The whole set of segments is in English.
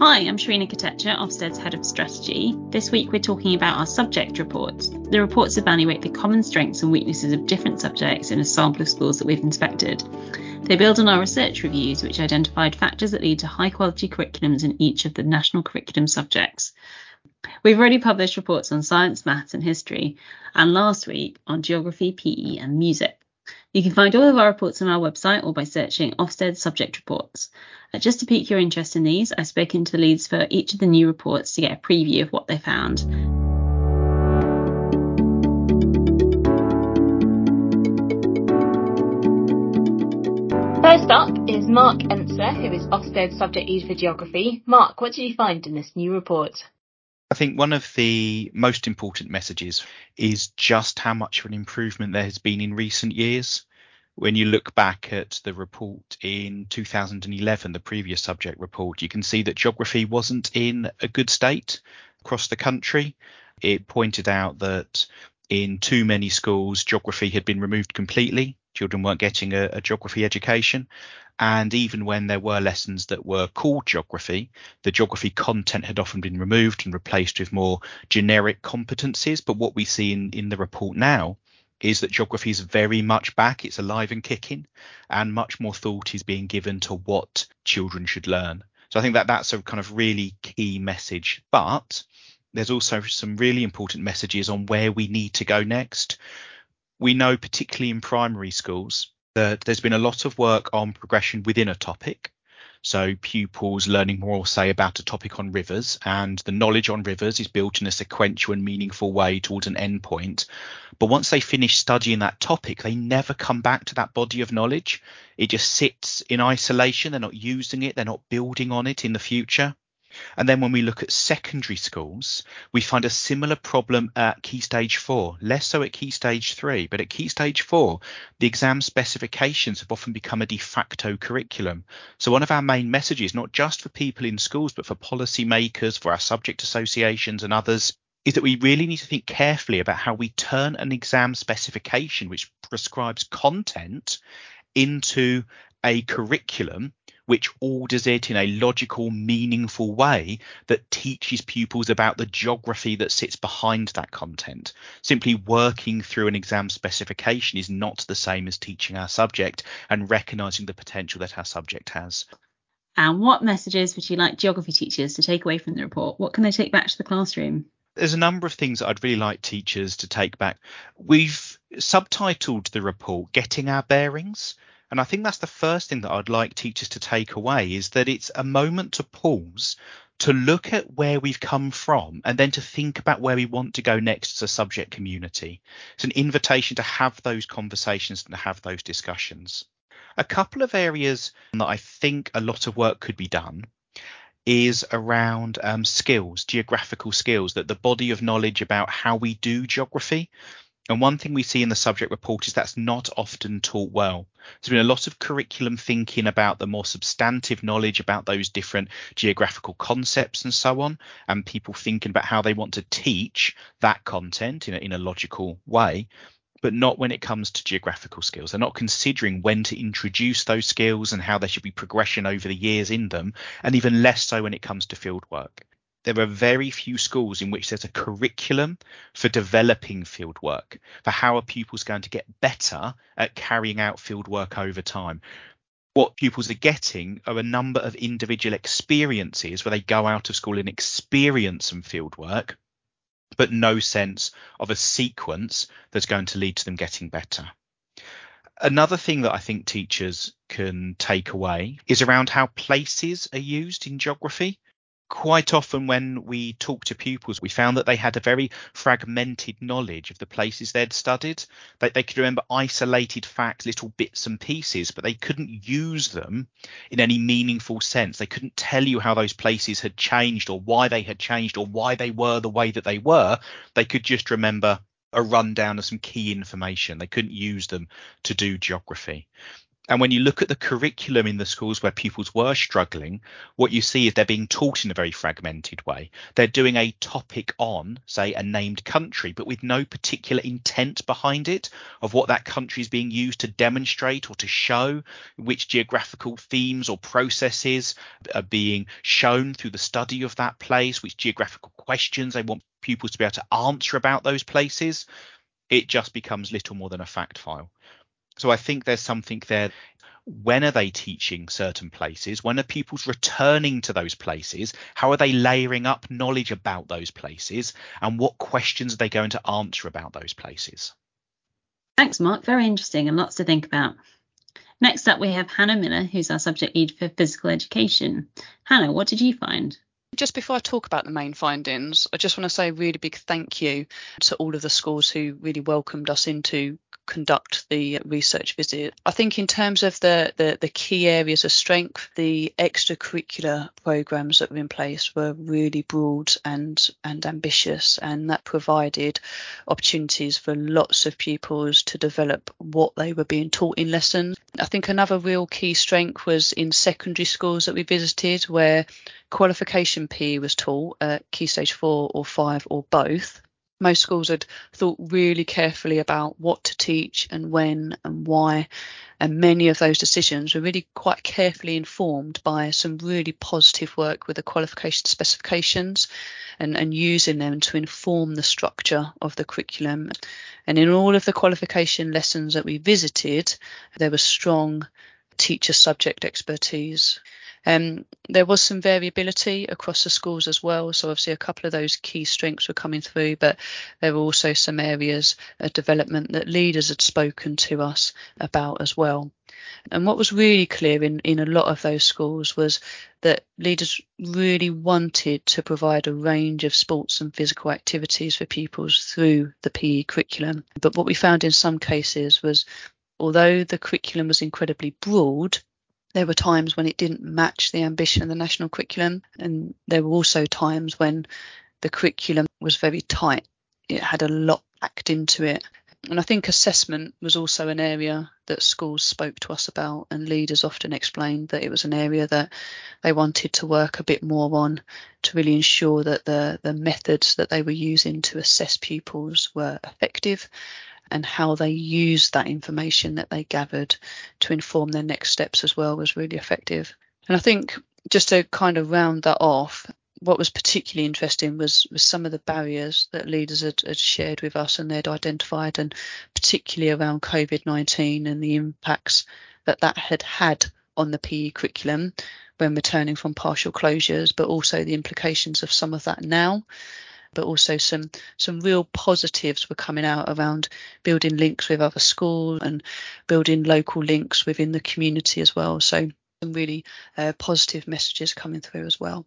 Hi, I'm Shreena Kotecha, Ofsted's Head of Strategy. This week we're talking about our subject reports. The reports evaluate the common strengths and weaknesses of different subjects in a sample of schools that we've inspected. They build on our research reviews, which identified factors that lead to high quality curriculums in each of the national curriculum subjects. We've already published reports on science, maths, and history, and last week on geography, PE, and music. You can find all of our reports on our website or by searching Ofsted subject reports. Uh, just to pique your interest in these, I've spoken to the leads for each of the new reports to get a preview of what they found. First up is Mark Enser, who is Ofsted subject lead for geography. Mark, what did you find in this new report? I think one of the most important messages is just how much of an improvement there has been in recent years. When you look back at the report in 2011, the previous subject report, you can see that geography wasn't in a good state across the country. It pointed out that in too many schools, geography had been removed completely. Children weren't getting a, a geography education. And even when there were lessons that were called geography, the geography content had often been removed and replaced with more generic competencies. But what we see in, in the report now is that geography is very much back. It's alive and kicking, and much more thought is being given to what children should learn. So I think that that's a kind of really key message. But there's also some really important messages on where we need to go next. We know, particularly in primary schools, that there's been a lot of work on progression within a topic. So pupils learning more, say, about a topic on rivers, and the knowledge on rivers is built in a sequential and meaningful way towards an endpoint. But once they finish studying that topic, they never come back to that body of knowledge. It just sits in isolation. They're not using it. They're not building on it in the future. And then when we look at secondary schools, we find a similar problem at key stage four, less so at key stage three, but at key stage four, the exam specifications have often become a de facto curriculum. So one of our main messages, not just for people in schools, but for policymakers, for our subject associations and others, is that we really need to think carefully about how we turn an exam specification which prescribes content into a curriculum which orders it in a logical, meaningful way that teaches pupils about the geography that sits behind that content. Simply working through an exam specification is not the same as teaching our subject and recognizing the potential that our subject has. And what messages would you like geography teachers to take away from the report? What can they take back to the classroom? There's a number of things that I'd really like teachers to take back. We've subtitled the report Getting Our Bearings. And I think that's the first thing that I'd like teachers to take away is that it's a moment to pause, to look at where we've come from, and then to think about where we want to go next as a subject community. It's an invitation to have those conversations and to have those discussions. A couple of areas that I think a lot of work could be done is around um, skills, geographical skills, that the body of knowledge about how we do geography and one thing we see in the subject report is that's not often taught well. There's been a lot of curriculum thinking about the more substantive knowledge about those different geographical concepts and so on, and people thinking about how they want to teach that content in a, in a logical way, but not when it comes to geographical skills. They're not considering when to introduce those skills and how there should be progression over the years in them, and even less so when it comes to field work there are very few schools in which there's a curriculum for developing field work, for how are pupils going to get better at carrying out field work over time. What pupils are getting are a number of individual experiences where they go out of school and experience some field work, but no sense of a sequence that's going to lead to them getting better. Another thing that I think teachers can take away is around how places are used in geography quite often when we talk to pupils, we found that they had a very fragmented knowledge of the places they'd studied. They, they could remember isolated facts, little bits and pieces, but they couldn't use them in any meaningful sense. They couldn't tell you how those places had changed or why they had changed or why they were the way that they were. They could just remember a rundown of some key information. They couldn't use them to do geography And when you look at the curriculum in the schools where pupils were struggling, what you see is they're being taught in a very fragmented way. They're doing a topic on, say, a named country, but with no particular intent behind it of what that country is being used to demonstrate or to show, which geographical themes or processes are being shown through the study of that place, which geographical questions they want pupils to be able to answer about those places. It just becomes little more than a fact file. So I think there's something there. When are they teaching certain places? When are pupils returning to those places? How are they layering up knowledge about those places? And what questions are they going to answer about those places? Thanks, Mark. Very interesting and lots to think about. Next up, we have Hannah Miller, who's our subject lead for physical education. Hannah, what did you find? Just before I talk about the main findings, I just want to say a really big thank you to all of the schools who really welcomed us into conduct the research visit. I think in terms of the, the, the key areas of strength, the extracurricular programs that were in place were really broad and and ambitious, and that provided opportunities for lots of pupils to develop what they were being taught in lessons. I think another real key strength was in secondary schools that we visited, where qualification PE was taught at key stage four or five or both most schools had thought really carefully about what to teach and when and why. And many of those decisions were really quite carefully informed by some really positive work with the qualification specifications and, and using them to inform the structure of the curriculum. And in all of the qualification lessons that we visited, there was strong teacher subject expertise. Um, there was some variability across the schools as well. So obviously a couple of those key strengths were coming through, but there were also some areas of development that leaders had spoken to us about as well. And what was really clear in, in a lot of those schools was that leaders really wanted to provide a range of sports and physical activities for pupils through the PE curriculum. But what we found in some cases was although the curriculum was incredibly broad, there were times when it didn't match the ambition of the national curriculum, and there were also times when the curriculum was very tight. It had a lot packed into it. And I think assessment was also an area that schools spoke to us about, and leaders often explained that it was an area that they wanted to work a bit more on to really ensure that the, the methods that they were using to assess pupils were effective and how they used that information that they gathered to inform their next steps as well was really effective. And I think just to kind of round that off, what was particularly interesting was, was some of the barriers that leaders had, had shared with us and they'd identified, and particularly around COVID 19 and the impacts that that had had on the PE curriculum when returning from partial closures, but also the implications of some of that now but also some some real positives were coming out around building links with other schools and building local links within the community as well. So some really uh, positive messages coming through as well.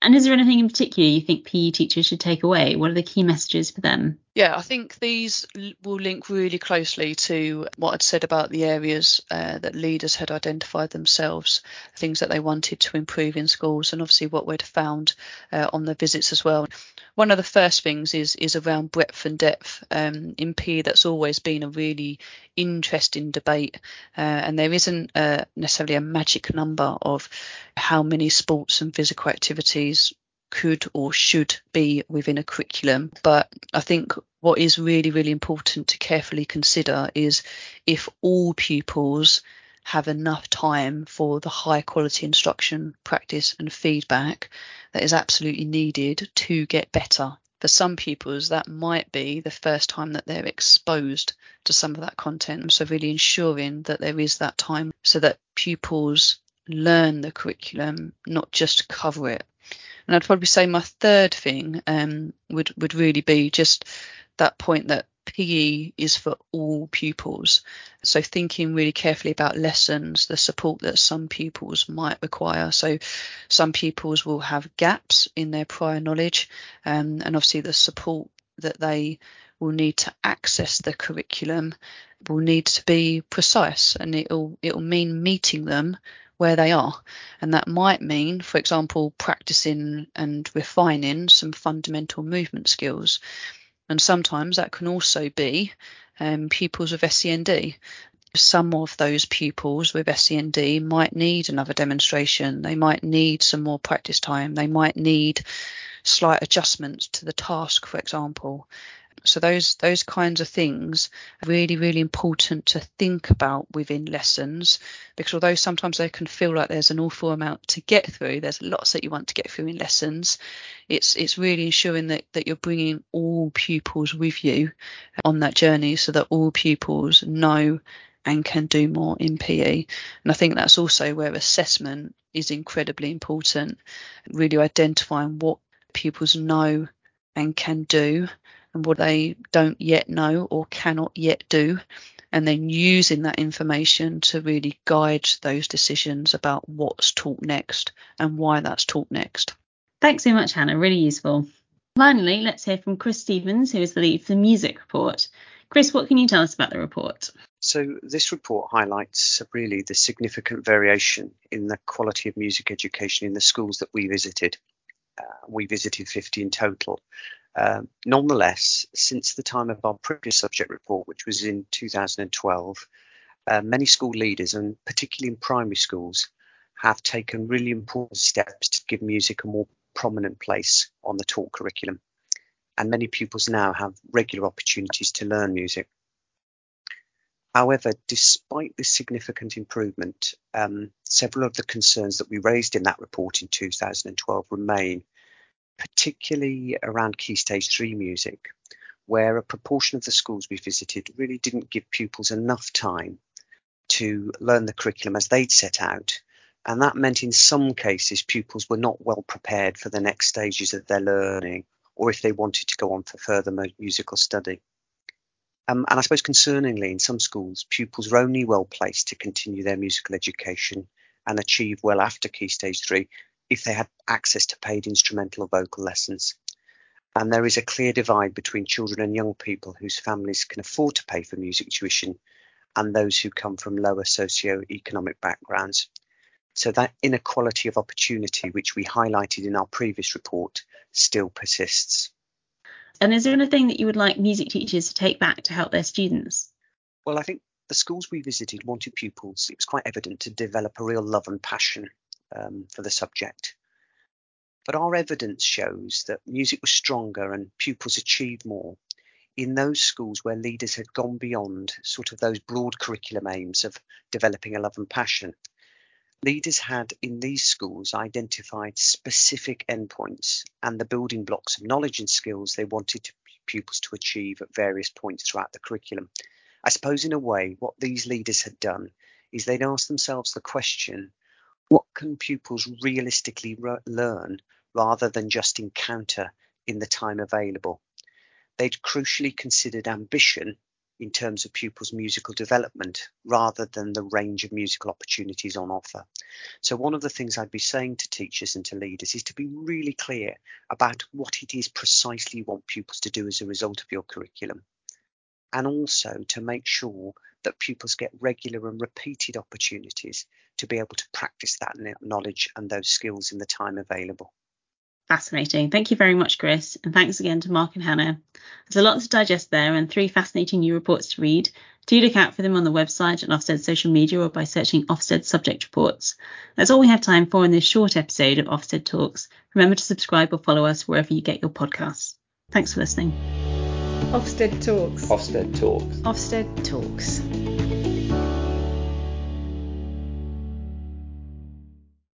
And is there anything in particular you think PE teachers should take away? What are the key messages for them? Yeah, I think these will link really closely to what I'd said about the areas uh, that leaders had identified themselves, things that they wanted to improve in schools, and obviously what we'd found uh, on the visits as well. One of the first things is is around breadth and depth. Um, in PE, that's always been a really interesting debate, uh, and there isn't uh, necessarily a magic number of how many sports and physical activities could or should be within a curriculum. But I think what is really, really important to carefully consider is if all pupils have enough time for the high quality instruction, practice, and feedback that is absolutely needed to get better. For some pupils, that might be the first time that they're exposed to some of that content. So, really ensuring that there is that time so that pupils learn the curriculum, not just cover it. And I'd probably say my third thing um, would would really be just that point that PE is for all pupils. So thinking really carefully about lessons, the support that some pupils might require. So some pupils will have gaps in their prior knowledge, um, and obviously the support that they will need to access the curriculum will need to be precise, and it'll it'll mean meeting them where they are. And that might mean, for example, practicing and refining some fundamental movement skills. And sometimes that can also be um, pupils of SEND. some of those pupils with SEND might need another demonstration. They might need some more practice time. They might need slight adjustments to the task, for example. So those those kinds of things are really really important to think about within lessons because although sometimes they can feel like there's an awful amount to get through, there's lots that you want to get through in lessons. It's it's really ensuring that that you're bringing all pupils with you on that journey so that all pupils know and can do more in PE. And I think that's also where assessment is incredibly important, really identifying what pupils know and can do and what they don't yet know or cannot yet do, and then using that information to really guide those decisions about what's taught next and why that's taught next. Thanks so much, Hannah. Really useful. Finally, let's hear from Chris Stevens, who is the lead for the music report. Chris, what can you tell us about the report? So, this report highlights really the significant variation in the quality of music education in the schools that we visited. Uh, we visited 50 in total, um, nonetheless, since the time of our previous subject report, which was in 2012, uh, many school leaders, and particularly in primary schools, have taken really important steps to give music a more prominent place on the taught curriculum. And many pupils now have regular opportunities to learn music. However, despite this significant improvement, um, several of the concerns that we raised in that report in 2012 remain particularly around Key Stage 3 music, where a proportion of the schools we visited really didn't give pupils enough time to learn the curriculum as they'd set out. And that meant in some cases pupils were not well prepared for the next stages of their learning or if they wanted to go on for further musical study. Um, and I suppose concerningly, in some schools, pupils were only well placed to continue their musical education and achieve well after Key Stage 3 if they had access to paid instrumental or vocal lessons. And there is a clear divide between children and young people whose families can afford to pay for music tuition and those who come from lower socio-economic backgrounds. So that inequality of opportunity, which we highlighted in our previous report, still persists. And is there anything that you would like music teachers to take back to help their students? Well, I think the schools we visited wanted pupils, it was quite evident, to develop a real love and passion um, for the subject. But our evidence shows that music was stronger and pupils achieved more in those schools where leaders had gone beyond sort of those broad curriculum aims of developing a love and passion. Leaders had in these schools identified specific endpoints and the building blocks of knowledge and skills they wanted pupils to achieve at various points throughout the curriculum. I suppose, in a way, what these leaders had done is they'd asked themselves the question what can pupils realistically re- learn rather than just encounter in the time available? They'd crucially considered ambition in terms of pupils' musical development rather than the range of musical opportunities on offer. So, one of the things I'd be saying to teachers and to leaders is to be really clear about what it is precisely you want pupils to do as a result of your curriculum and also to make sure that pupils get regular and repeated opportunities to be able to practice that knowledge and those skills in the time available. Fascinating. Thank you very much, Chris. And thanks again to Mark and Hannah. There's a lot to digest there and three fascinating new reports to read. Do look out for them on the website and Ofsted social media or by searching Ofsted subject reports. That's all we have time for in this short episode of Ofsted Talks. Remember to subscribe or follow us wherever you get your podcasts. Thanks for listening. Ofsted Talks. Ofsted Talks. Ofsted Talks.